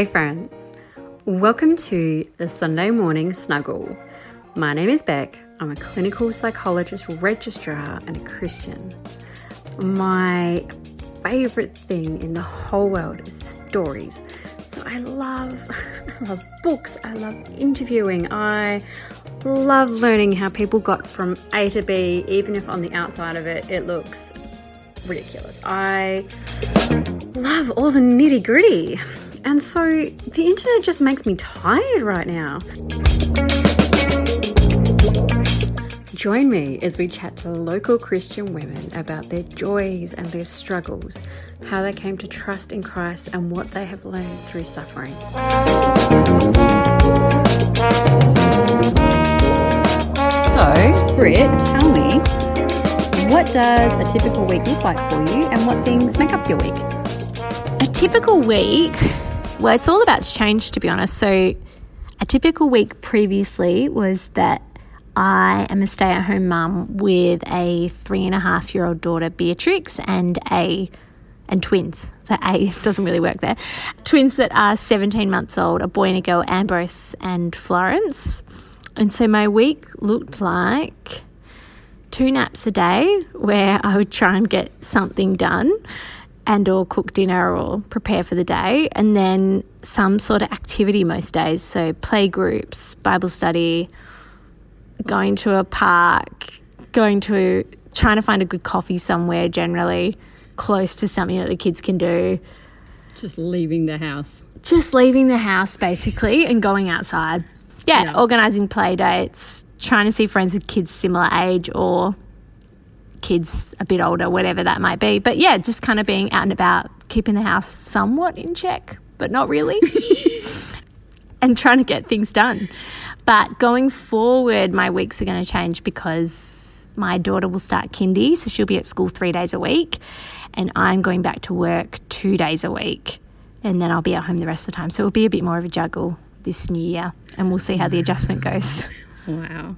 Hey, friends. Welcome to the Sunday Morning Snuggle. My name is Beck. I'm a clinical psychologist, registrar, and a Christian. My favorite thing in the whole world is stories. So I love, I love books. I love interviewing. I love learning how people got from A to B, even if on the outside of it it looks ridiculous. I love all the nitty gritty. And so the internet just makes me tired right now. Join me as we chat to local Christian women about their joys and their struggles, how they came to trust in Christ, and what they have learned through suffering. So, Britt, tell me, what does a typical week look like for you, and what things make up your week? A typical week, well, it's all about change to be honest. So, a typical week previously was that I am a stay at home mum with a three and a half year old daughter, Beatrix, and a and twins. So A doesn't really work there. Twins that are 17 months old, a boy and a girl, Ambrose and Florence. And so my week looked like two naps a day where I would try and get something done and or cook dinner or prepare for the day and then some sort of activity most days so play groups bible study going to a park going to trying to find a good coffee somewhere generally close to something that the kids can do Just leaving the house. just leaving the house basically and going outside yeah, Yeah. organizing play dates trying to see friends with kids similar age or kids a bit older whatever that might be but yeah just kind of being out and about keeping the house somewhat in check but not really and trying to get things done but going forward my weeks are going to change because my daughter will start kindy so she'll be at school three days a week and i'm going back to work two days a week and then i'll be at home the rest of the time so it'll be a bit more of a juggle this new year and we'll see how the adjustment goes Wow.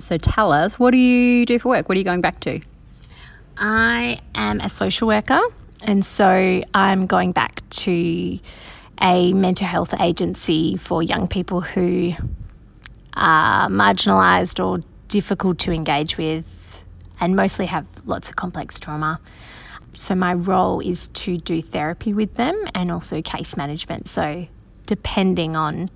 So tell us, what do you do for work? What are you going back to? I am a social worker, and so I'm going back to a mental health agency for young people who are marginalised or difficult to engage with, and mostly have lots of complex trauma. So, my role is to do therapy with them and also case management. So, depending on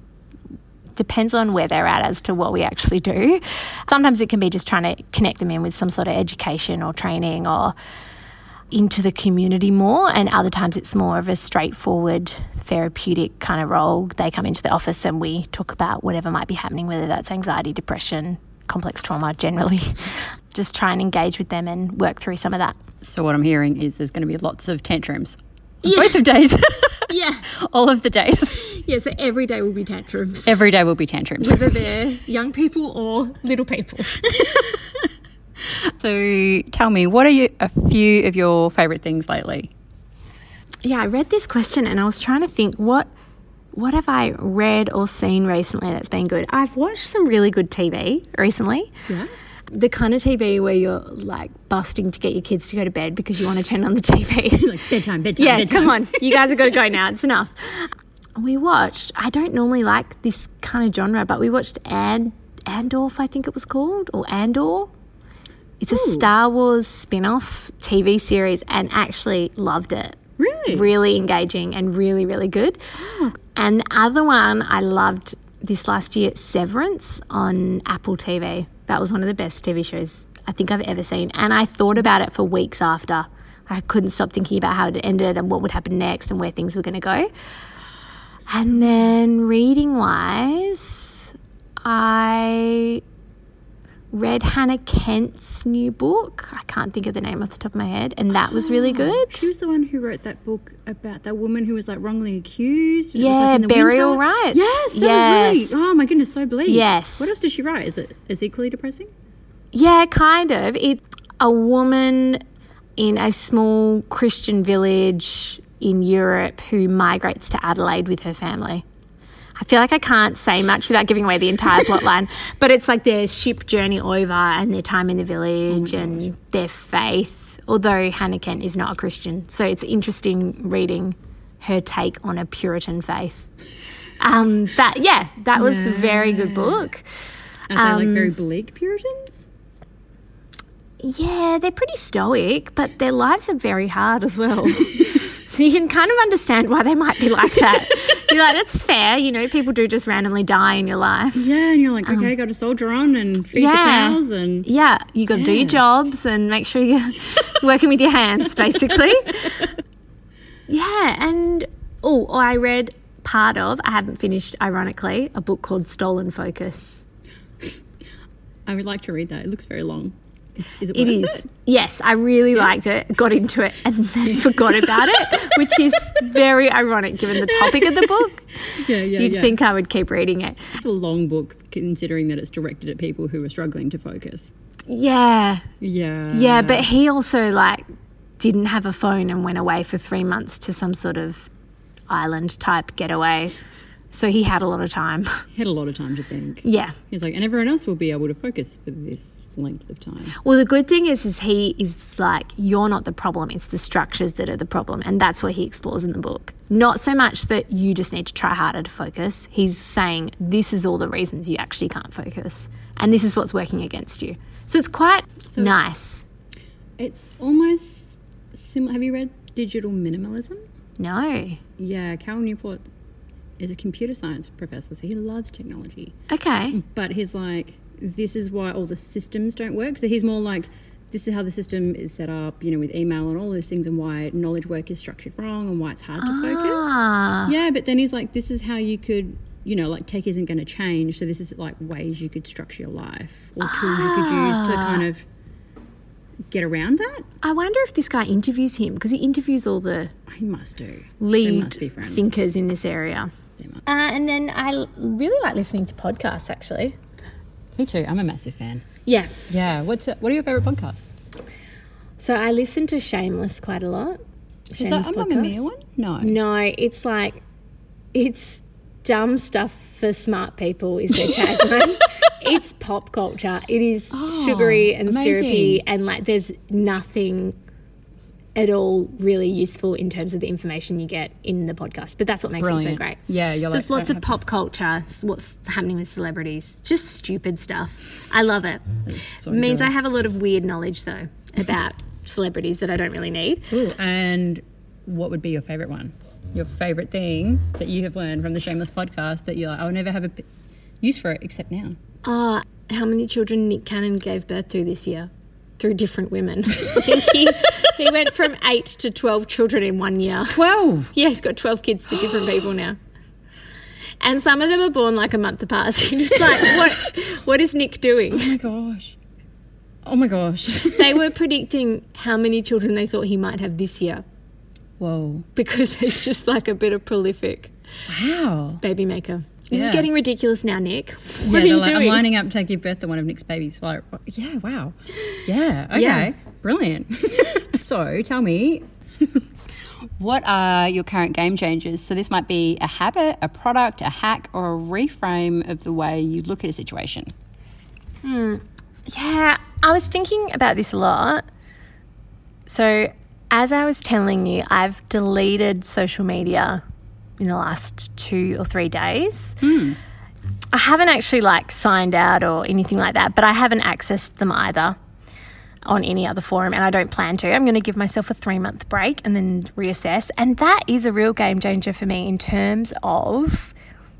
depends on where they're at as to what we actually do. Sometimes it can be just trying to connect them in with some sort of education or training or into the community more, and other times it's more of a straightforward therapeutic kind of role. They come into the office and we talk about whatever might be happening, whether that's anxiety, depression, complex trauma generally. just try and engage with them and work through some of that. So what I'm hearing is there's going to be lots of tantrums. On Yeah. Both of days. Yeah. All of the days. Yeah, so every day will be tantrums. Every day will be tantrums. Whether they're young people or little people. so tell me, what are you, a few of your favourite things lately? yeah, I read this question and I was trying to think what what have I read or seen recently that's been good? I've watched some really good TV recently. Yeah. The kind of TV where you're like busting to get your kids to go to bed because you want to turn on the TV. Like bedtime, bedtime, yeah, bedtime. come on. You guys have got to go now. It's enough. We watched, I don't normally like this kind of genre, but we watched And Andorf, I think it was called, or Andor. It's a Ooh. Star Wars spin off TV series and actually loved it Really? really engaging and really, really good. Oh. And the other one I loved this last year, Severance on Apple TV. That was one of the best TV shows I think I've ever seen. And I thought about it for weeks after. I couldn't stop thinking about how it ended and what would happen next and where things were going to go. And then reading wise, I read Hannah Kent's new book. I can't think of the name off the top of my head, and that was really ah, good. She was the one who wrote that book about that woman who was like wrongly accused. Yeah, like, Burial winter. Rites. Yes, Yes. really. Oh my goodness, so bleak. Yes. What else did she write? Is it is equally depressing? Yeah, kind of. It's a woman in a small Christian village in Europe who migrates to Adelaide with her family. I feel like I can't say much without giving away the entire plot line, but it's like their ship journey over and their time in the village and their faith. Although Hannah Kent is not a Christian, so it's interesting reading her take on a Puritan faith. Um, that yeah, that was a very good book. Are they like Um, very bleak Puritans? Yeah, they're pretty stoic, but their lives are very hard as well. so you can kind of understand why they might be like that. You're like, that's fair, you know, people do just randomly die in your life. Yeah, and you're like, okay, got to soldier on and feed Um, yeah. the cows and. Yeah, you got to do your jobs and make sure you're working with your hands, basically. Yeah, and oh, I read part of, I haven't finished, ironically, a book called Stolen Focus. I would like to read that. It looks very long. Is, it It is. it? Yes, I really liked it, got into it, and then forgot about it, which is very ironic given the topic of the book. Yeah, yeah, You'd yeah. think I would keep reading it. It's a long book considering that it's directed at people who are struggling to focus. Yeah, Yeah. yeah, but he also like didn't have a phone and went away for three months to some sort of island type getaway. So he had a lot of time. He had a lot of time to think. yeah. He's like, and everyone else will be able to focus for this length of time. Well, the good thing is, is he is like, you're not the problem. It's the structures that are the problem, and that's what he explores in the book. Not so much that you just need to try harder to focus. He's saying this is all the reasons you actually can't focus, and this is what's working against you. So it's quite So- nice. It's almost similar. Have you read Digital Minimalism? No. Yeah, Cal Newport is a computer science professor, so he loves technology. Okay. But he's like, this is why all the systems don't work. So he's more like, this is how the system is set up, you know, with email and all these things, and why knowledge work is structured wrong, and why it's hard to focus. Ah. Yeah, but then he's like, this is how you could, you know, like tech isn't going to change. So this is like ways you could structure your life or tools you could use to Ah. kind of get around that. I wonder if this guy interviews him because he interviews all the He must do. Lead must be thinkers in this area. Uh, and then I really like listening to podcasts actually. Me too. I'm a massive fan. Yeah. Yeah. What's what are your favorite podcasts? So I listen to Shameless quite a lot. Is that a Mamamia one? No. No, it's like it's dumb stuff for smart people is their tagline. it's pop culture. It is Oh, sugary and amazing. syrupy and like there's nothing at all really useful in terms of the information you get in the podcast. But that's what makes it so great. Yeah, you're Just like, lots of pop culture, what's happening with celebrities, just stupid stuff. I love it. so Means good. I have a lot of weird knowledge though about celebrities that I don't really need. Ooh, and what would be your favorite one? Your favorite thing that you have learned from the Shameless podcast that you're like, I'll never have a use for it except now. Ah, how many children Nick Cannon gave birth to this year? Through different women. I think he, he went from eight to 12 children in one year. Twelve. Yeah, he's got 12 kids to different people now. And some of them are born like a month apart. So you're just like, what, what is Nick doing? Oh my gosh. Oh my gosh. They were predicting how many children they thought he might have this year Whoa. because he's just like a bit of prolific Wow. baby maker. This Yeah. is getting ridiculous now, Nick. What yeah, are you like, I'm doing? lining up to give birth to one of Nick's babies. Like, yeah, wow. Yeah, okay. Yeah. Brilliant. so tell me, what are your current game changers? So this might be a habit, a product, a hack, or a reframe of the way you look at a situation. Hmm. Yeah, I was thinking about this a lot. So, as I was telling you, I've deleted social media in the last two or three days. Hmm. I haven't actually like signed out or anything like that, but I haven't accessed them either on any other forum and I don't plan to. I'm going to give myself a 3 month break and then reassess. And that is a real game changer for me in terms of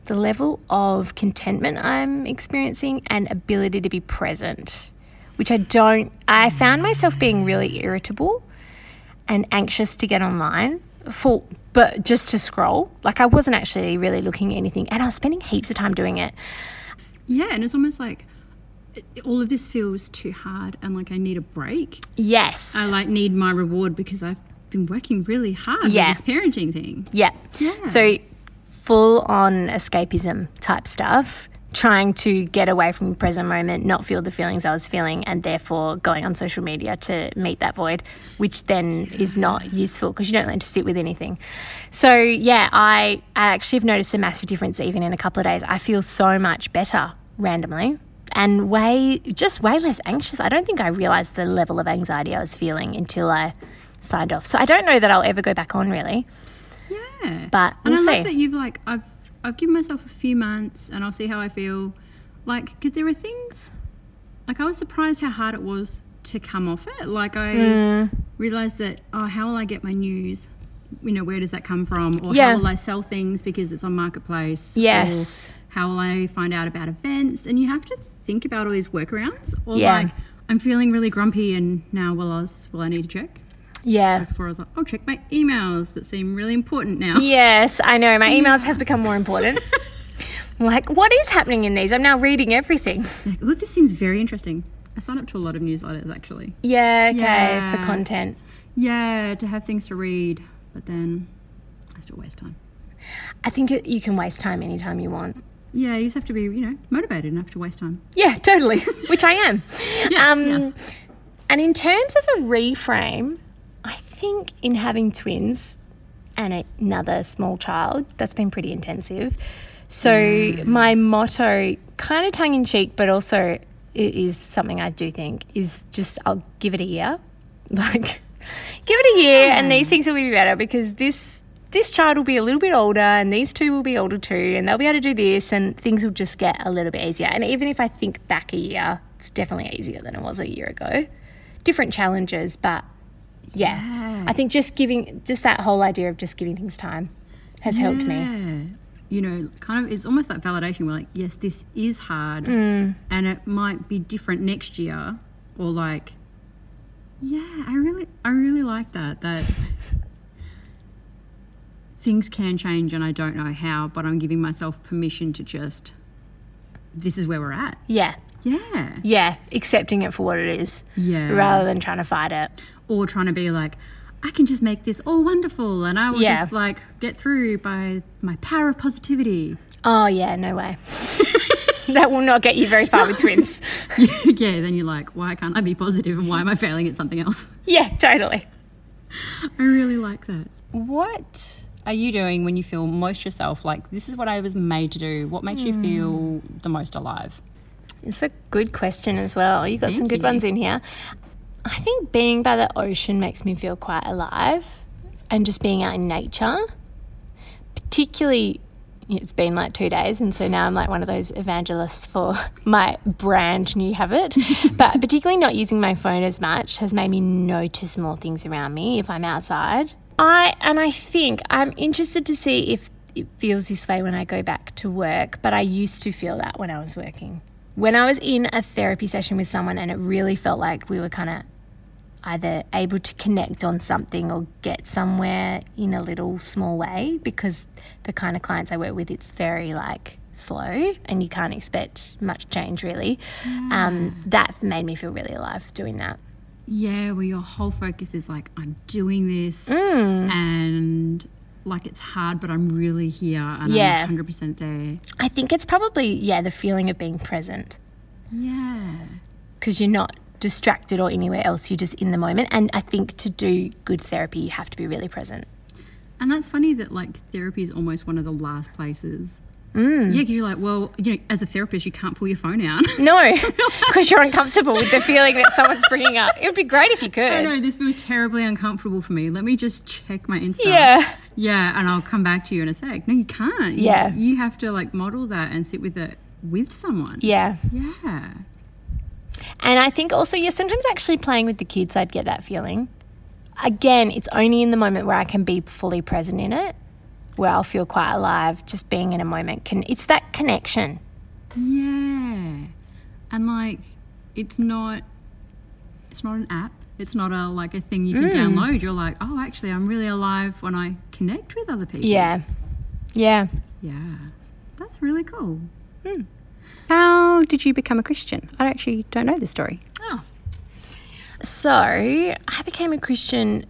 the level of contentment I'm experiencing and ability to be present, which I don't I found myself being really irritable and anxious to get online for but just to scroll. Like I wasn't actually really looking at anything and I was spending heaps of time doing it. Yeah, and it's almost like all of this feels too hard and like I need a break. Yes. I like need my reward because I've been working really hard Yeah. with this parenting thing. yeah. Yeah. So full on escapism type stuff, trying to get away from the present moment, not feel the feelings I was feeling, and therefore going on social media to meet that void, which then is not useful because you don't learn to sit with anything. So yeah, I, I actually have noticed a massive difference even in a couple of days. I feel so much better randomly. And way, just way less anxious. I don't think I realized the level of anxiety I was feeling until I signed off. So I don't know that I'll ever go back on really. Yeah. But we'll and I see. like that you've like I've I've given myself a few months and I'll see how I feel. Like because there were things like I was surprised how hard it was to come off it. Like I Mm, realized that oh how will I get my news? You know where does that come from? Or Yeah. how will I sell things because it's on marketplace? yes. Or how will I find out about events? And you have to think about all these workarounds. Or Yeah. like I'm feeling really grumpy and now will I will I need to check? Yeah. Before I was like, I'll check my emails that seem really important now. Yes, I know. My emails have become more important. I'm like, what is happening in these? I'm now reading everything. Like, oh, this seems very interesting. I sign up to a lot of newsletters actually. Yeah, okay, Yeah. for content. Yeah, to have things to read, but then I still waste time. I think it, you can waste time anytime you want. Yeah, you just have to be, you know, motivated enough to waste time. Yeah, totally. Which I am. Yes, um, yes. And in terms of a reframe, think in having twins and another small child, that's been pretty intensive. So Yeah. my motto, kind of tongue in cheek, but also it is something I do think is just I'll give it a year. Like give it a year and hmm. these things will be better because this this child will be a little bit older and these two will be older too and they'll be able to do this and things will just get a little bit easier. And even if I think back a year, it's definitely easier than it was a year ago. Different challenges, but yeah. Yeah. I think just giving just that whole idea of just giving things time has helped me. Yeah. You know, kind of, it's almost that validation. We're like, yes, this is hard, Mm, and it might be different next year, or like, yeah, I really, I really like that. That things can change, and I don't know how, but I'm giving myself permission to just, this is where we're at. yeah. Yeah. Yeah. Accepting it for what it is Yeah. rather than trying to fight it. Or trying to be like, I can just make this all wonderful, and I will Yeah. just like get through by my power of positivity. Oh yeah, no way. that will not get you very far with twins. yeah, then you're like, why can't I be positive and why am I failing at something else? Yeah, totally. I really like that. What are you doing when you feel most yourself? Like, this is what I was made to do. What makes Hmm. you feel the most alive? It's a good question as well. You got some good you. ones in here. I think being by the ocean makes me feel quite alive and just being out in nature. Particularly it's been like two days and so now I'm like one of those evangelists for my brand new habit. but particularly not using my phone as much has made me notice more things around me if I'm outside. I and I think I'm interested to see if it feels this way when I go back to work, but I used to feel that when I was working. When I was in a therapy session with someone and it really felt like we were kind of either able to connect on something or get somewhere in a little small way because the kind of clients I work with it's very like slow and you can't expect much change really. Um, that made me feel really alive doing that. Yeah, well, your whole focus is like, I'm doing this, Mm. and like it's hard, but I'm really here and Yeah. I'm 100% there. I think it's probably yeah the feeling of being present Yeah. because you're not distracted or anywhere else you're just in the moment and I think to do good therapy you have to be really present. And that's funny that like therapy is almost one of the last places. Mm. Yeah, because you're like, well, you know, as a therapist, you can't pull your phone out. No, because you're uncomfortable with the feeling that someone's bringing up. It would be great if you could. I know this feels terribly uncomfortable for me. Let me just check my Insta. Yeah. Yeah, and I'll come back to you in a sec. No, you can't. You- Yeah. You, have to like model that and sit with it with someone. Yeah. Yeah. And I think also, yeah, sometimes actually playing with the kids, I'd get that feeling. Again, it's only in the moment where I can be fully present in it, where I'll feel quite alive. Just being in a moment can. It's that connection. Yeah. And like, it's not. It's not an app. It's not a like a thing you can Mm. download. You're like, oh, actually, I'm really alive when I connect with other people. Yeah. Yeah. Yeah. That's really cool. Hmm. How did you become a Christian? I actually don't know the story. Oh. So I became a Christian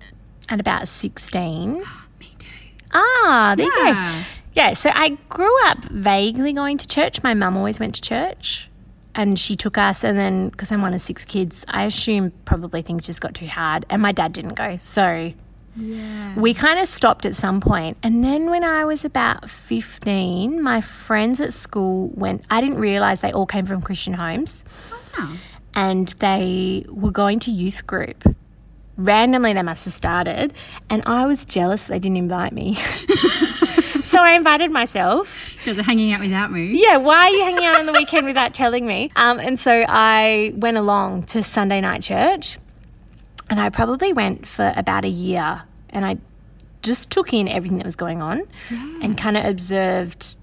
at about 16. Me too. Ah, there you go. Yeah. Yeah, so I grew up vaguely going to church. My mum always went to church and she took us. And then, because I'm one of six kids, I assume probably things just got too hard. And my dad didn't go. So Yeah. we kind of stopped at some point. And then when I was about 15, my friends at school went, I didn't realize they all came from Christian homes Oh. and they were going to youth group. Randomly, they must have started, and I was jealous they didn't invite me. so I invited myself. Because they're hanging out without me. Yeah, why are you hanging out on the weekend without telling me? Um, and so I went along to Sunday night church, and I probably went for about a year, and I just took in everything that was going on, and kind of observed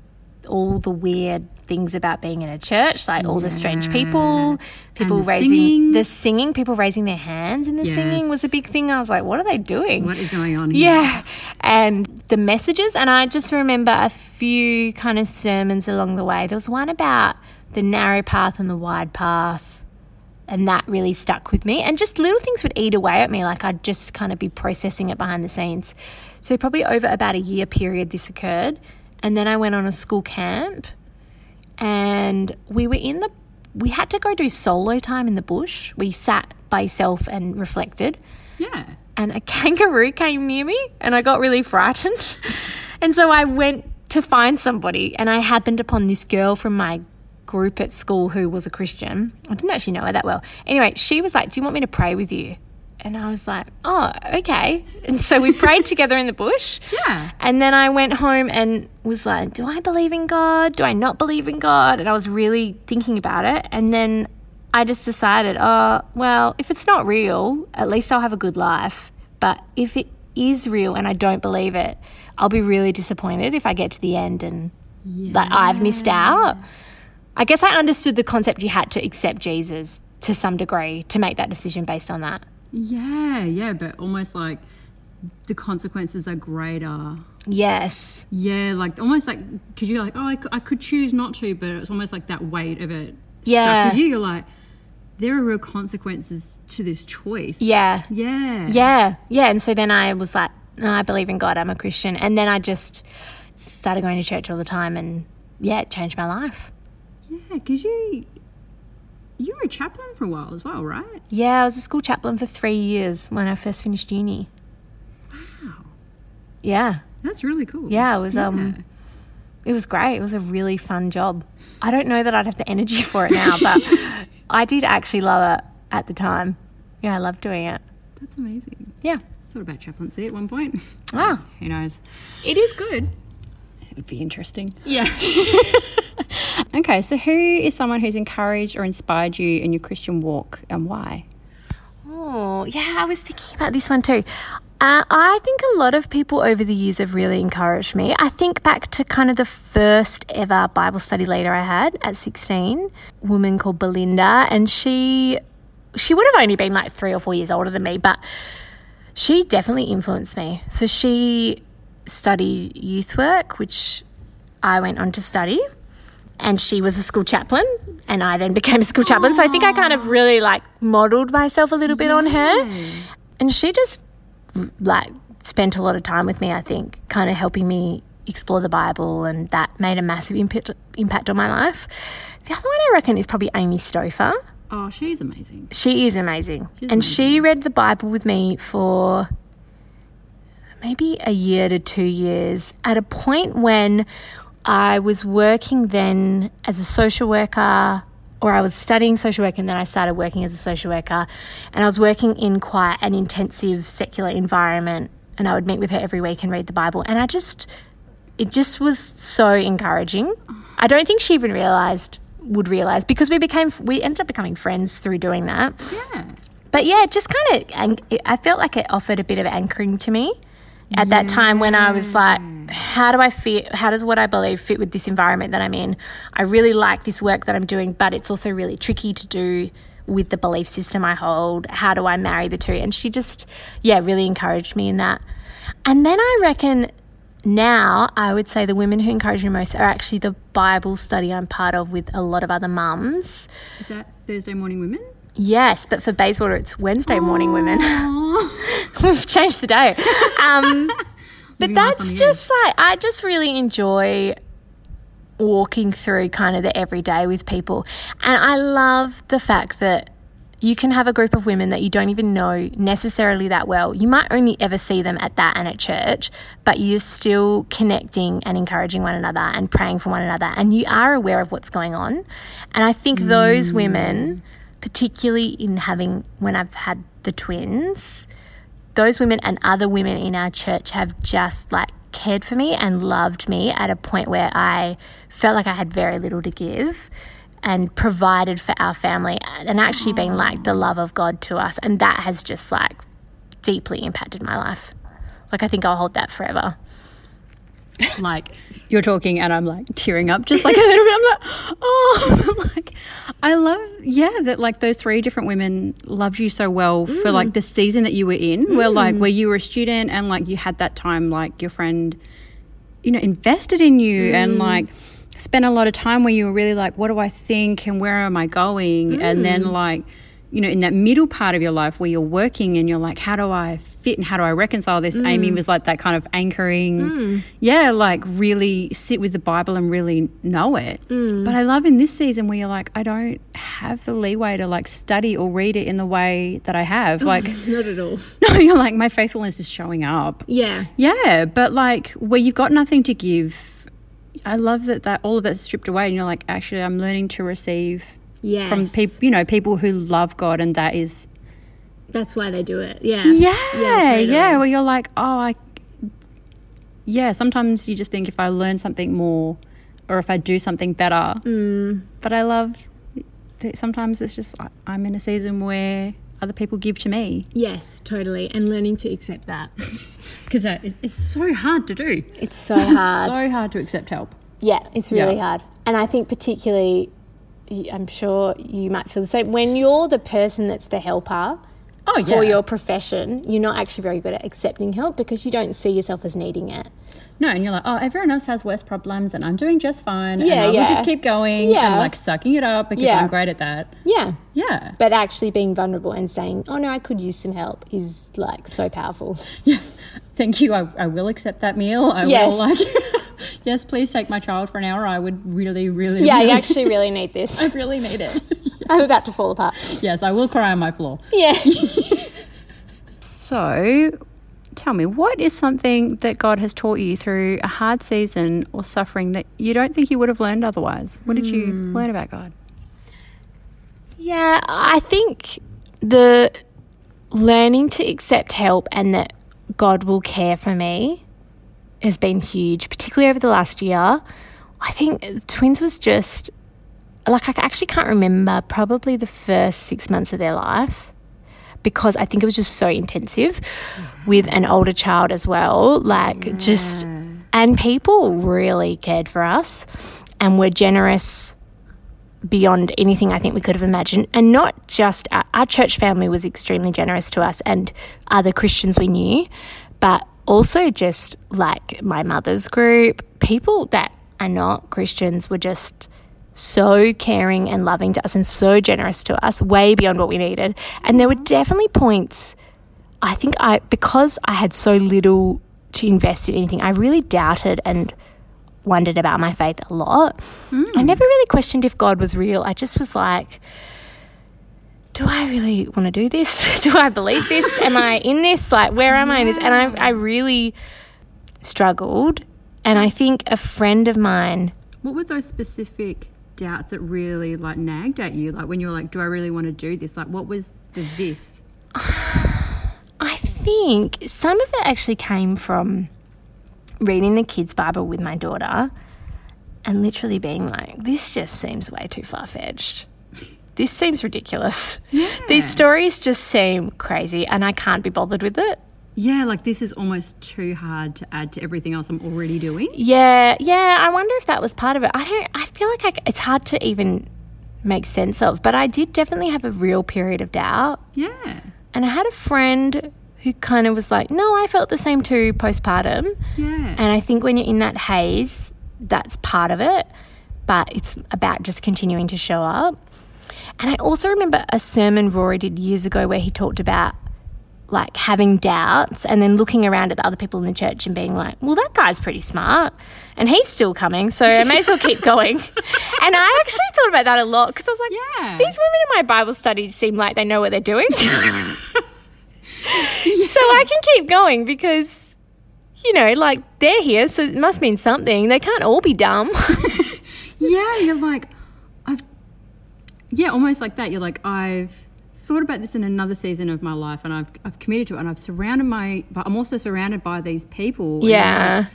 all the weird things about being in a church, like all the strange people, people the raising singing. the singing, people raising their hands in the singing was a big thing. I was like, what are they doing? What is going on here? Yeah, and the messages, and I just remember a few kind of sermons along the way. There was one about the narrow path and the wide path, and that really stuck with me. And just little things would eat away at me, like I'd just kind of be processing it behind the scenes. So, probably over about a year period, this occurred. And then I went on a school camp, and we were in the we had to go do solo time in the bush. We sat by self and reflected Yeah. and a kangaroo came near me and I got really frightened. and so I went to find somebody and I happened upon this girl from my group at school who was a Christian. I didn't actually know her that well. Anyway, she was like, Do you want me to pray with you? And I was like, Oh, okay. And so we prayed together in the bush. Yeah. And then I went home and was like, do I believe in God? Do I not believe in God? And I was really thinking about it. And then I just decided, oh, well, if it's not real, at least I'll have a good life. But if it is real and I don't believe it, I'll be really disappointed if I get to the end and yeah. like I've missed out. I guess I understood the concept you had to accept Jesus to some degree to make that decision based on that. Yeah, yeah, but almost like the consequences are greater. Yes. Yeah, like almost like because you're like, oh, I, I could choose not to, but it's almost like that weight of it Yeah. stuck with you. You're like, there are real consequences to this choice. Yeah. Yeah. Yeah, yeah. And so then I was like, no, I believe in God. I'm a Christian. And then I just started going to church all the time, and yeah, it changed my life. Yeah, because you you were a chaplain for a while as well, right? Yeah, I was a school chaplain for three years when I first finished uni. Wow, Yeah, that's really cool. Yeah, it was, Yeah. um, it was great. It was a really fun job. I don't know that I'd have the energy for it now, but I did actually love it at the time. Yeah, I loved doing it. that's amazing. Yeah. Sort of about chaplaincy at one point. Ah, Who knows? it is good. It would be interesting. Yeah. Okay, so who is someone who's encouraged or inspired you in your Christian walk and why? Oh, yeah, I was thinking about this one too. Uh, I think a lot of people over the years have really encouraged me. I think back to kind of the first ever Bible study leader I had at 16, a woman called Belinda, and she she would have only been like three or four years older than me, but she definitely influenced me. So she studied youth work, which I went on to study. And she was a school chaplain, and I then became a school chaplain. So I think I kind of really like modeled myself a little bit on her. And she just like spent a lot of time with me, I think, kind of helping me explore the Bible, and that made a massive impact, impact on my life. The other one I reckon is probably Amy Stouffer. Oh, she's amazing. She is amazing. She's and she read the Bible with me for maybe a year to two years at a point when I was working then as a social worker or I was studying social work and then I started working as a social worker and I was working in quite an intensive secular environment and I would meet with her every week and read the Bible and I just it just was so encouraging. I don't think she even realized would realize because we became we ended up becoming friends through doing that. Yeah. But yeah, it just kind of I felt like it offered a bit of anchoring to me at that time when I was like, mm. how do I fit? How does what I believe fit with this environment that I'm in? I really like this work that I'm doing, but it's also really tricky to do with the belief system I hold. How do I marry the two? And she just, yeah, really encouraged me in that. And then I reckon now I would say the women who encourage me most are actually the Bible study I'm part of with a lot of other mums. Is that Thursday morning women? Yes, but for Bayswater it's Wednesday morning women. We've changed the day. Um, but Living life on that's just like I just really enjoy walking through kind of the everyday with people, and I love the fact that you can have a group of women that you don't even know necessarily that well. You might only ever see them at that and at church, but you're still connecting and encouraging one another and praying for one another, and you are aware of what's going on. And I think those women, particularly in having when I've had the twins, those women and other women in our church have just like cared for me and loved me at a point where I felt like I had very little to give and provided for our family and actually been like the love of God to us. And that has just like deeply impacted my life. Like, I think I'll hold that forever. Like you're talking and I'm like tearing up just like a little bit. I'm like, oh, like I love, yeah, that like those three different women loved you so well for like mm. the season that you were in, where like mm. where you were a student and like you had that time, like your friend, you know, invested in you and mm. like spent a lot of time where you were really like, what do I think and where am I going? And then like, you know, in that middle part of your life where you're working and you're like, how do I fit and how do I reconcile this? Mm. Amy was like that kind of anchoring, mm. yeah, like really sit with the Bible and really know it. Mm. But I love in this season where you're like, I don't have the leeway to like study or read it in the way that I have. Oh, like, Not at all. no, you're like, my faithfulness is showing up. Yeah. Yeah, but like where you've got nothing to give, I love that that all of it's stripped away and you're like, actually, I'm learning to receive Yeah. from people, you know, people who love God, and that is That's why they do it. Yeah. yeah, Yeah, yeah, totally. where you're like, oh, I, yeah. Sometimes you just think if I learn something more, or if I do something better. Mm. But I love that sometimes it's just I- I'm in a season where other people give to me Yes, totally. And learning to accept that. because that is, it's so hard to do. It's so hard. so hard to accept help. Yeah, it's really Yeah. hard. And I think particularly, y- I'm sure you might feel the same. When you're the person that's the helper Oh yeah. for your profession, you're not actually very good at accepting help because you don't see yourself as needing it. No, and you're like, oh, everyone else has worse problems, and I'm doing just fine. Yeah, and yeah. just keep going Yeah. and like sucking it up because Yeah. I'm great at that. Yeah. Yeah. But actually being vulnerable and saying, oh no, I could use some help is like so powerful. Yes. Thank you. I, I will accept that meal. I Yes. will like. yes, please take my child for an hour. I would really, really. Yeah, really, you actually really need this. I really need it. I'm about to fall apart. yes, I will cry on my floor. Yeah. So, tell me, what is something that God has taught you through a hard season or suffering that you don't think you would have learned otherwise? What did you hmm. learn about God? Yeah, I think the learning to accept help and that God will care for me has been huge, particularly over the last year. I think twins was just like I actually can't remember probably the first six months of their life because I think it was just so intensive with an older child as well. Like just and people really cared for us and were generous beyond anything I think we could have imagined. And not just our, our church family was extremely generous to us and other Christians we knew, but also just like my mother's group, people that are not Christians were just so caring and loving to us and so generous to us, way beyond what we needed. And there were mm-hmm. definitely points, I think I, because I had so little to invest in anything, I really doubted and wondered about my faith a lot. I hmm. never really questioned if God was real. I just was like, do I really want to do this? do I believe this? am I in this? Like, where am I in this? And I, I really struggled. And I think a friend of mine, What were those specific doubts that really like nagged at you? Like when you were like, do I really want to do this? Like what was the this? I think some of it actually came from reading the kids' Bible with my daughter and literally being like, this just seems way too far fetched. This seems ridiculous. These stories just seem crazy and I can't be bothered with it. Yeah, like this is almost too hard to add to everything else I'm already doing. Yeah, yeah, I wonder if that was part of it. I don't I feel like I, it's hard to even make sense of, but I did definitely have a real period of doubt. Yeah. And I had a friend who kind of was like, "No, I felt the same too postpartum." Yeah. And I think when you're in that haze, that's part of it, but it's about just continuing to show up. And I also remember a sermon Rory did years ago where he talked about like having doubts and then looking around at the other people in the church and being like, well, that guy's pretty smart and he's still coming, so I may as well keep going. and I actually thought about that a lot because I was like, Yeah. these women in my Bible study seem like they know what they're doing. so I can keep going because, you know, like they're here, so it must mean something. They can't all be dumb. yeah, you're like, I've, yeah, almost like that. You're like, I've thought about this in another season of my life, and I've, I've committed to it, and I've surrounded my, but I'm also surrounded by these people. yeah.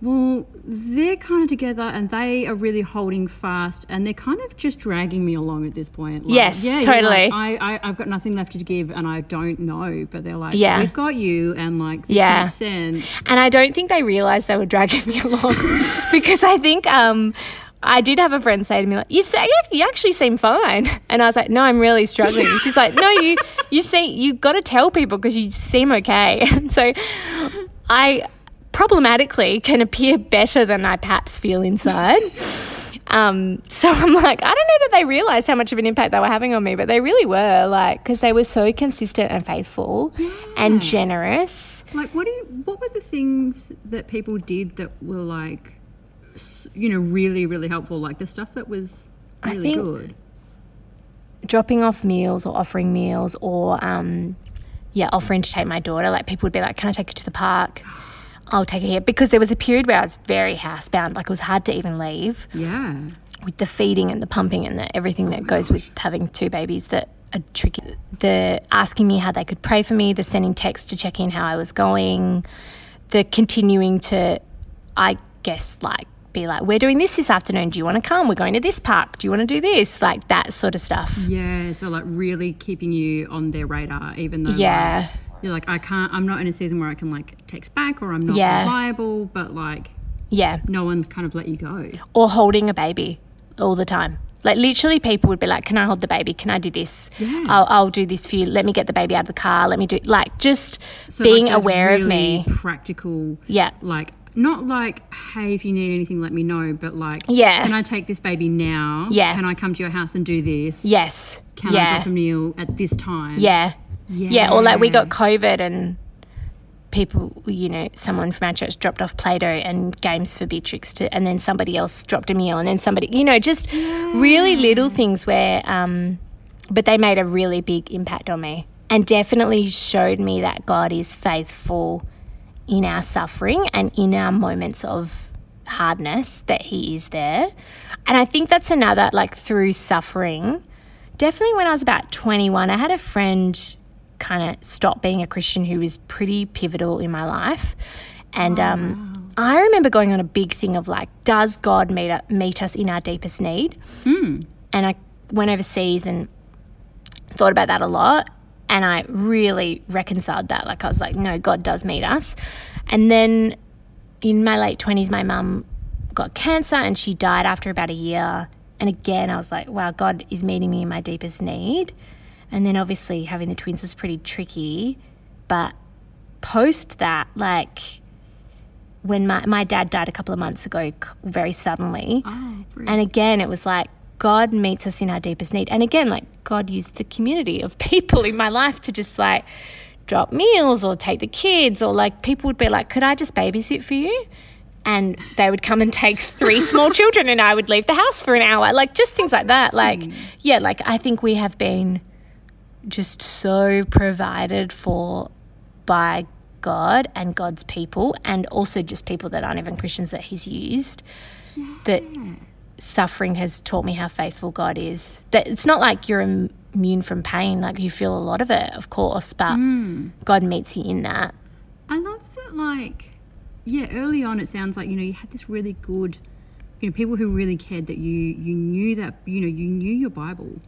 Well, they're kind of together and they are really holding fast and they're kind of just dragging me along at this point. Like, Yes, yeah, totally. like, I, I, I've got nothing left to give and I don't know. But they're like, Yeah. we've got you and like, this Yeah. makes sense. And I don't think they realised they were dragging me along because I think um, I did have a friend say to me like, "You say you actually seem fine," and I was like, "No, I'm really struggling." She's like, "No, you you see you've got to tell people because you seem okay." And so I problematically can appear better than I perhaps feel inside. Um, so I'm like, I don't know that they realized how much of an impact they were having on me, but they really were, like, because they were so consistent and faithful and generous. Like, what do you, what were the things that people did that were like, you know, really, really helpful? Like the stuff that was I really think- good. dropping off meals or offering meals or um yeah offering to take my daughter like people would be like can i take her to the park i'll take her here because there was a period where i was very housebound like it was hard to even leave Yeah. with the feeding and the pumping and the, everything oh that goes with having two babies that are tricky. The asking me how they could pray for me the sending texts to check in how i was going the continuing to i guess like be like we're doing this this afternoon. Do you want to come? We're going to this park. Do you want to do this? Like that sort of stuff. Yeah. So like really keeping you on their radar, even though like, yeah you're like, I can't, I'm not in a season where I can like text back or I'm not Yeah. reliable, but like Yeah, no one kind of let you go. or holding a baby all the time. Like literally, people would be like, "Can I hold the baby? Can I do this? Yeah. I'll, I'll do this for you. Let me get the baby out of the car. Let me do like just So, being like, aware of me. Practical, Yeah, like not like, hey, if you need anything, let me know, but like, Yeah. can I take this baby now? Yeah. Can I come to your house and do this? yes, Can I yeah, drop a meal at this time? yeah, Yeah. yeah. Or like we got COVID and people, you know, someone from our church dropped off Play-Doh and games for Beatrix to, and then somebody else dropped a meal, and then somebody, you know, just really little things where, um, but they made a really big impact on me, and definitely showed me that God is faithful in our suffering and in our moments of hardness that he is there. And I think that's another like through suffering. Definitely when I was about 21, I had a friend kind of stop being a Christian who was pretty pivotal in my life. And um, I remember going on a big thing of like, does God meet, up, meet us in our deepest need? Hmm. and I went overseas and thought about that a lot. And I really reconciled that. Like, I was like, no, God does meet us. And then in my late 20s, my mum got cancer and she died after about a year. And again, I was like, wow, God is meeting me in my deepest need. And then obviously having the twins was pretty tricky. But post that, like, when my, my dad died a couple of months ago, very suddenly. Oh. And again, it was like God meets us in our deepest need. And again, like God used the community of people in my life to just like drop meals or take the kids, or like people would be like, Could I just babysit for you? And they would come and take three small children, and I would leave the house for an hour. Like just things like that. Like, hmm. yeah, like I think we have been just so provided for by God and God's people, and also just people that aren't even Christians that He's used. That suffering has taught me how faithful God is. That it's not like you're immune from pain, like you feel a lot of it, of course, but Hmm. God meets you in that. I love that, like, yeah, early on it sounds like, you know, you had this really good, you know, people who really cared that you, you knew that, you know, you knew your Bible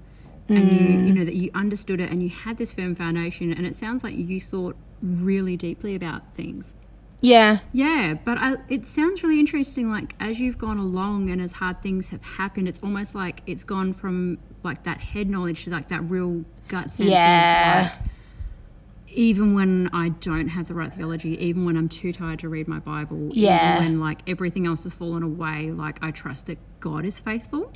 and you, mm. you know, that you understood it and you had this firm foundation and it sounds like you thought really deeply about things. Yeah, Yeah, but I, it sounds really interesting. Like as you've gone along and as hard things have happened, it's almost like it's gone from like that head knowledge to like that real gut sense Yeah. of like, even when I don't have the right theology, even when I'm too tired to read my Bible, Yeah. even when like everything else has fallen away, like I trust that God is faithful.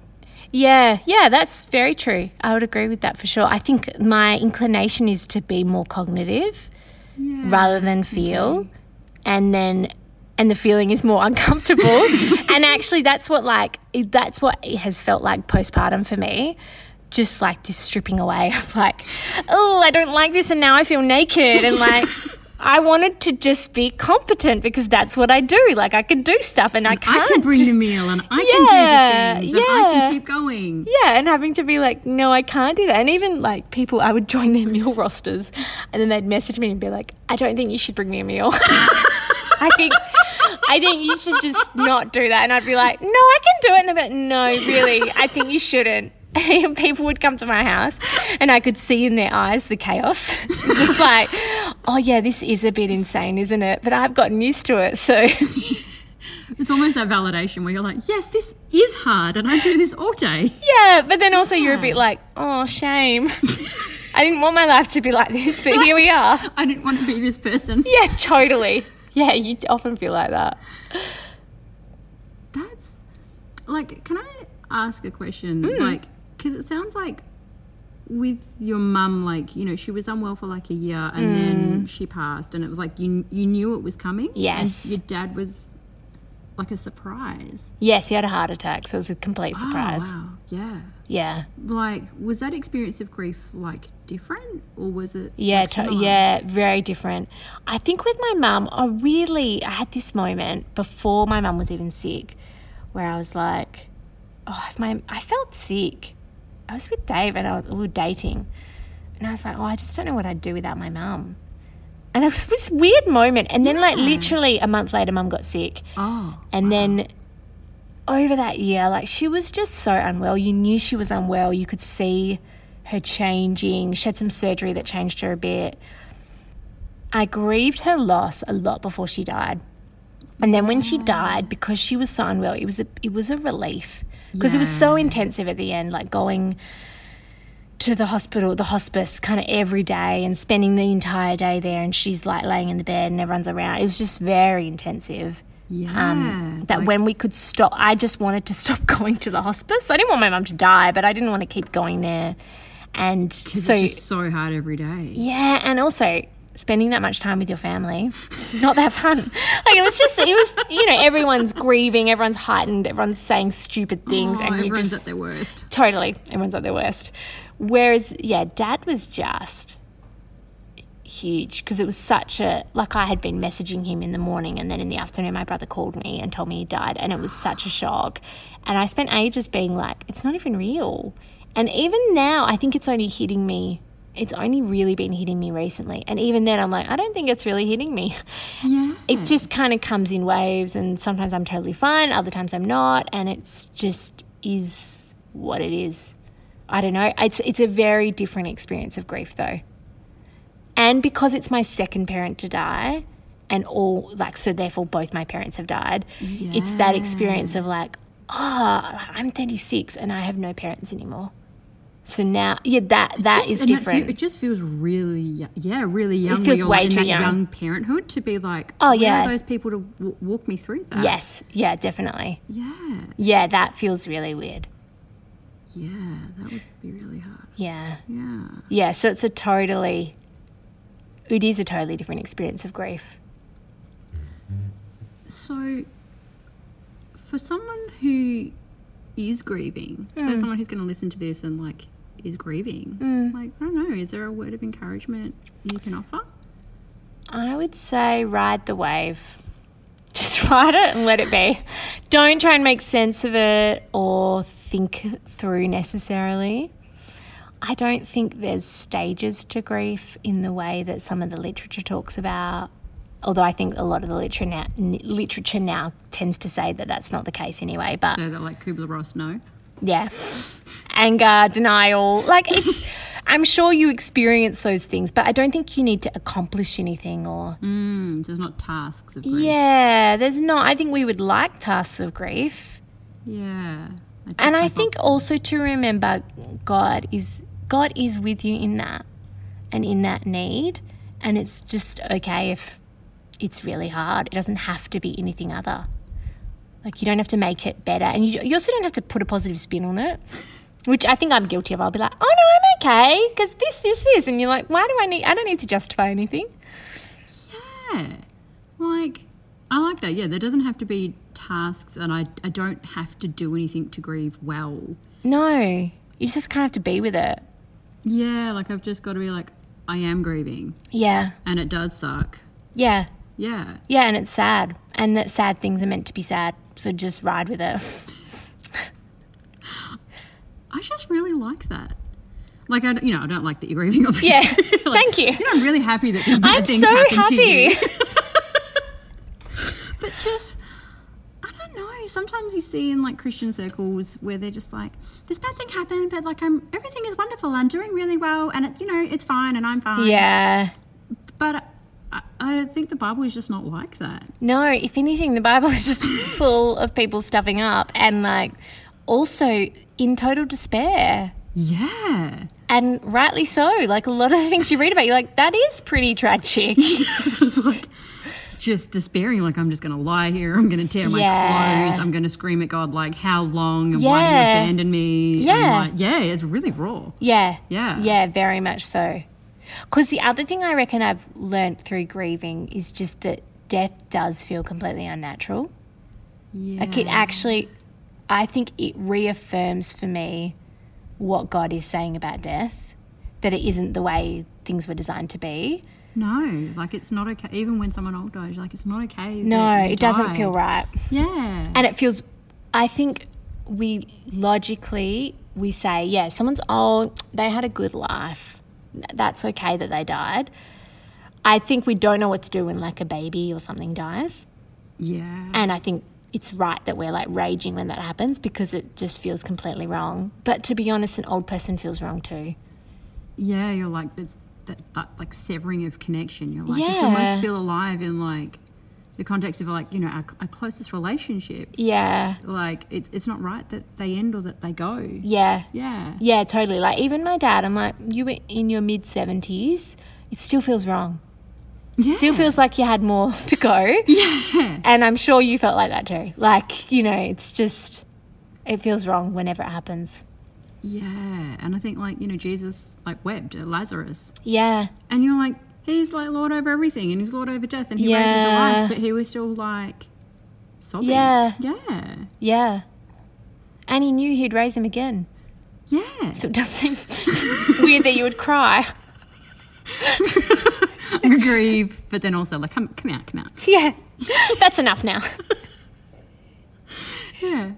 Yeah, yeah, that's very true. I would agree with that for sure. I think my inclination is to be more cognitive Yeah. rather than feel. And then and the feeling is more uncomfortable. and actually that's what like that's what it has felt like postpartum for me. Just like this stripping away of like, oh, I don't like this and now I feel naked and like I wanted to just be competent because that's what I do. Like I can do stuff and I can't. I can bring the meal and I Yeah, can do the things and I can keep going. Yeah, and having to be like, no, I can't do that. And even like people, I would join their meal rosters, and then they'd message me and be like, I don't think you should bring me a meal. I think I think you should just not do that. And I'd be like, no, I can do it. And they'd be like, no, really, I think you shouldn't. And people would come to my house and I could see in their eyes the chaos. just like, oh, yeah, this is a bit insane, isn't it? But I've gotten used to it. So, It's almost that validation where you're like, yes, this is hard, and I do this all day. yeah. But then also you're a bit like, oh, shame. I didn't want my life to be like this, but here we are. I didn't want to be this person. Yeah, totally. Yeah, you often feel like that. That's like, can I ask a question? Mm. Like, because it sounds like with your mum, like, you know, she was unwell for like a year and then mm. she passed, and it was like you you knew it was coming. and Yes. your dad was like a surprise. Yes, he had a heart attack, so it was a complete oh, surprise. Oh, wow. Yeah. Yeah. Like, was that experience of grief like different, or was it? Yeah, to- yeah, very different. I think with my mum, I really I had this moment before my mum was even sick, where I was like, oh, if my I felt sick. I was with Dave and I was, we were dating, and I was like, oh, I just don't know what I'd do without my mum. And it was this weird moment, and then like literally a month later, mum got sick, Oh. and wow. then over that year, like she was just so unwell. You knew she was unwell. You could see her changing. She had some surgery that changed her a bit. I grieved her loss a lot before she died. And then when she oh. died, because she was so unwell, it was a it was a relief because it was so intensive at the end, like going to the hospital, the hospice, kind of every day, and spending the entire day there. And she's like laying in the bed, and everyone's around. It was just very intensive Yeah. um, that like- when we could stop, I just wanted to stop going to the hospice. I didn't want my mum to die, but I didn't want to keep going there. And so, so hard every day. yeah, and also spending that much time with your family, not that fun. Like it was just, it was, you know, everyone's grieving, everyone's heightened, everyone's saying stupid things, oh, and everyone's just at their worst. totally, everyone's at their worst. Whereas, yeah, dad was just huge because it was such a like I had been messaging him in the morning and then in the afternoon my brother called me and told me he died and it was such a shock and I spent ages being like it's not even real and even now I think it's only hitting me it's only really been hitting me recently. And even then I'm like I don't think it's really hitting me. Yeah. it just kind of comes in waves and sometimes I'm totally fine other times I'm not and it's just is what it is. I don't know. It's it's a very different experience of grief though. And because it's my second parent to die and all like so therefore both my parents have died yeah. it's that experience of like oh I'm 36 and I have no parents anymore so now yeah that that Just- is different feel- it just feels really, yeah, really young. where feels way in too that young. young parenthood to be like, Oh, yeah. those people to w- walk me through that? yes yeah definitely Yeah. yeah that feels really weird Yeah, that would be really hard. yeah Yeah. Yeah, so it's a totally, it is a totally different experience of grief. So, for someone who is grieving, so Mm. someone who's going to listen to this and like is grieving, Mm. like I don't know, is there a word of encouragement you can offer? I would say ride the wave. Just ride it and let it be. Don't try and make sense of it or think through necessarily. I don't think there's stages to grief in the way that some of the literature talks about. Although I think a lot of the literature now, literature now tends to say that that's not the case anyway. But So that like Kubler Ross, no. yeah anger denial like it's i'm sure you experience those things but i don't think you need to accomplish anything or Mm, there's not tasks of grief. yeah there's not. I think we would like tasks of grief. Yeah. check and i think also to remember god is god is with you in that and in that need and it's just okay if it's really hard. It doesn't have to be anything other. Like you don't have to make it better and you, you also don't have to put a positive spin on it which i think i'm guilty of i'll be like oh no i'm okay because this this this and you're like why do i need i don't need to justify anything Yeah. Like, I like that. Yeah, there doesn't have to be tasks, and I, I don't have to do anything to grieve well. no you just kind of have to be with it Yeah, like I've just got to be like, I am grieving, yeah and it does suck. yeah Yeah. yeah and it's sad and that sad things are meant to be sad so just ride with it I just really like that. Like, I, you know, I don't like that you're grieving, obviously. Yeah, Like, thank you. You know, I'm really happy that these bad I'm things so happen to happy. you. but just I don't know. Sometimes you see in like Christian circles where they're just like, this bad thing happened, but like I'm everything is wonderful. I'm doing really well, and it, you know it's fine, and I'm fine. Yeah. But I, I think the Bible is just not like that. No, if anything, the Bible is just full of people stuffing up and like also in total despair. Yeah. And rightly so. Like a lot of the things you read about, you're like, that is pretty tragic. like just despairing, like I'm just gonna lie here, I'm gonna tear my Yeah. clothes, I'm gonna scream at God like how long and why do you Yeah. abandon me? Yeah. like, yeah, it's really raw. yeah. Yeah. Yeah, very much so. Because the other thing I reckon I've learned through grieving is just that death does feel completely unnatural. Yeah. Like it actually, I think it reaffirms for me what God is saying about death, that it isn't the way things were designed to be. No, like it's not okay. Even when someone old dies, like it's not okay. No, it doesn't feel right. Yeah. And it feels, I think we logically, we say, yeah, someone's old, they had a good life. That's okay that they died. I think we don't know what to do when like a baby or something dies. yeah. And I think it's right that we're like raging when that happens because it just feels completely wrong. But to be honest, an old person feels wrong too. yeah, you're like it's that, that like severing of connection. You're like you almost feel alive in like the context of like you know our, our closest relationships. Yeah. Like it's it's not right that they end or that they go. Yeah. Yeah. Yeah, totally. Like even my dad, I'm like, you were in your mid 70s, it still feels wrong. Yeah. Still feels like you had more to go. Yeah. And I'm sure you felt like that too. Like, you know, it's just, it feels wrong whenever it happens. Yeah. And I think like you know Jesus like wept at Lazarus, Yeah. and you're like he's like Lord over everything, and he's Lord over death, and he raised him to life, but he was still like sobbing. Yeah. Yeah. Yeah. And he knew he'd raise him again. Yeah. So it does seem weird that you would cry. grieve, but then also like, come, come out, come out. Yeah. That's enough now. Yeah.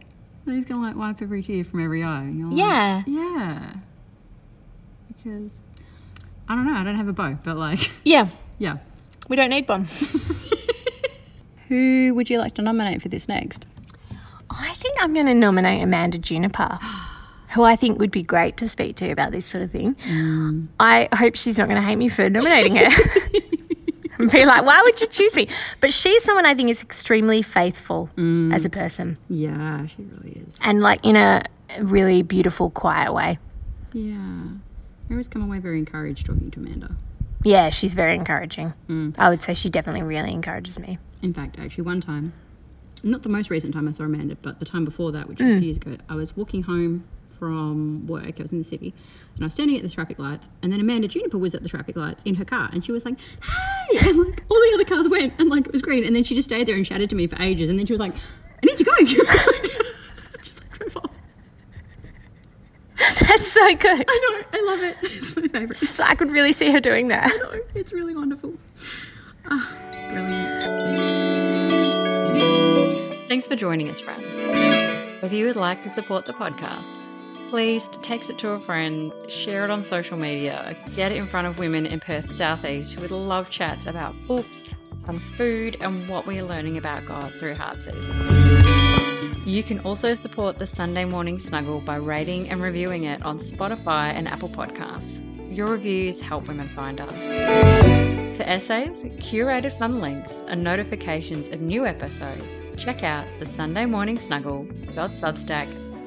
And he's gonna like wipe every tear from every eye. And you're like, Yeah. yeah. Because I don't know, I don't have a bow, but like, Yeah. yeah. We don't need one. Who would you like to nominate for this next? I think I'm going to nominate Amanda Juniper, who I think would be great to speak to about this sort of thing. Mm. I hope she's not going to hate me for nominating her. and be like, why would you choose me? But she's someone I think is extremely faithful Mm. as a person Yeah, she really is. and like in a really beautiful, quiet way. Yeah. I always come away very encouraged talking to Amanda. Yeah, she's very encouraging. Mm. I would say she definitely really encourages me. In fact, actually, one time, not the most recent time I saw Amanda, but the time before that, which was a few years ago, I was walking home from work. I was in the city, and I was standing at the traffic lights, and then Amanda Juniper was at the traffic lights in her car, and she was like, "Hey!" and like all the other cars went, and like it was green, and then she just stayed there and chatted to me for ages, and then she was like, "I need to go." just like drove off. That's so good. I know, I love it. It's my favourite. So I could really see her doing that. I know, it's really wonderful. Ah, brilliant. Thanks for joining us, friend. If you would like to support the podcast, please text it to a friend, share it on social media, get it in front of women in Perth Southeast who would love chats about books and food and what we are learning about God through Heart Season. You can also support the Sunday Morning Snuggle by rating and reviewing it on Spotify and Apple Podcasts. Your reviews help women find us. For essays, curated fun links, and notifications of new episodes, check out the Sunday Morning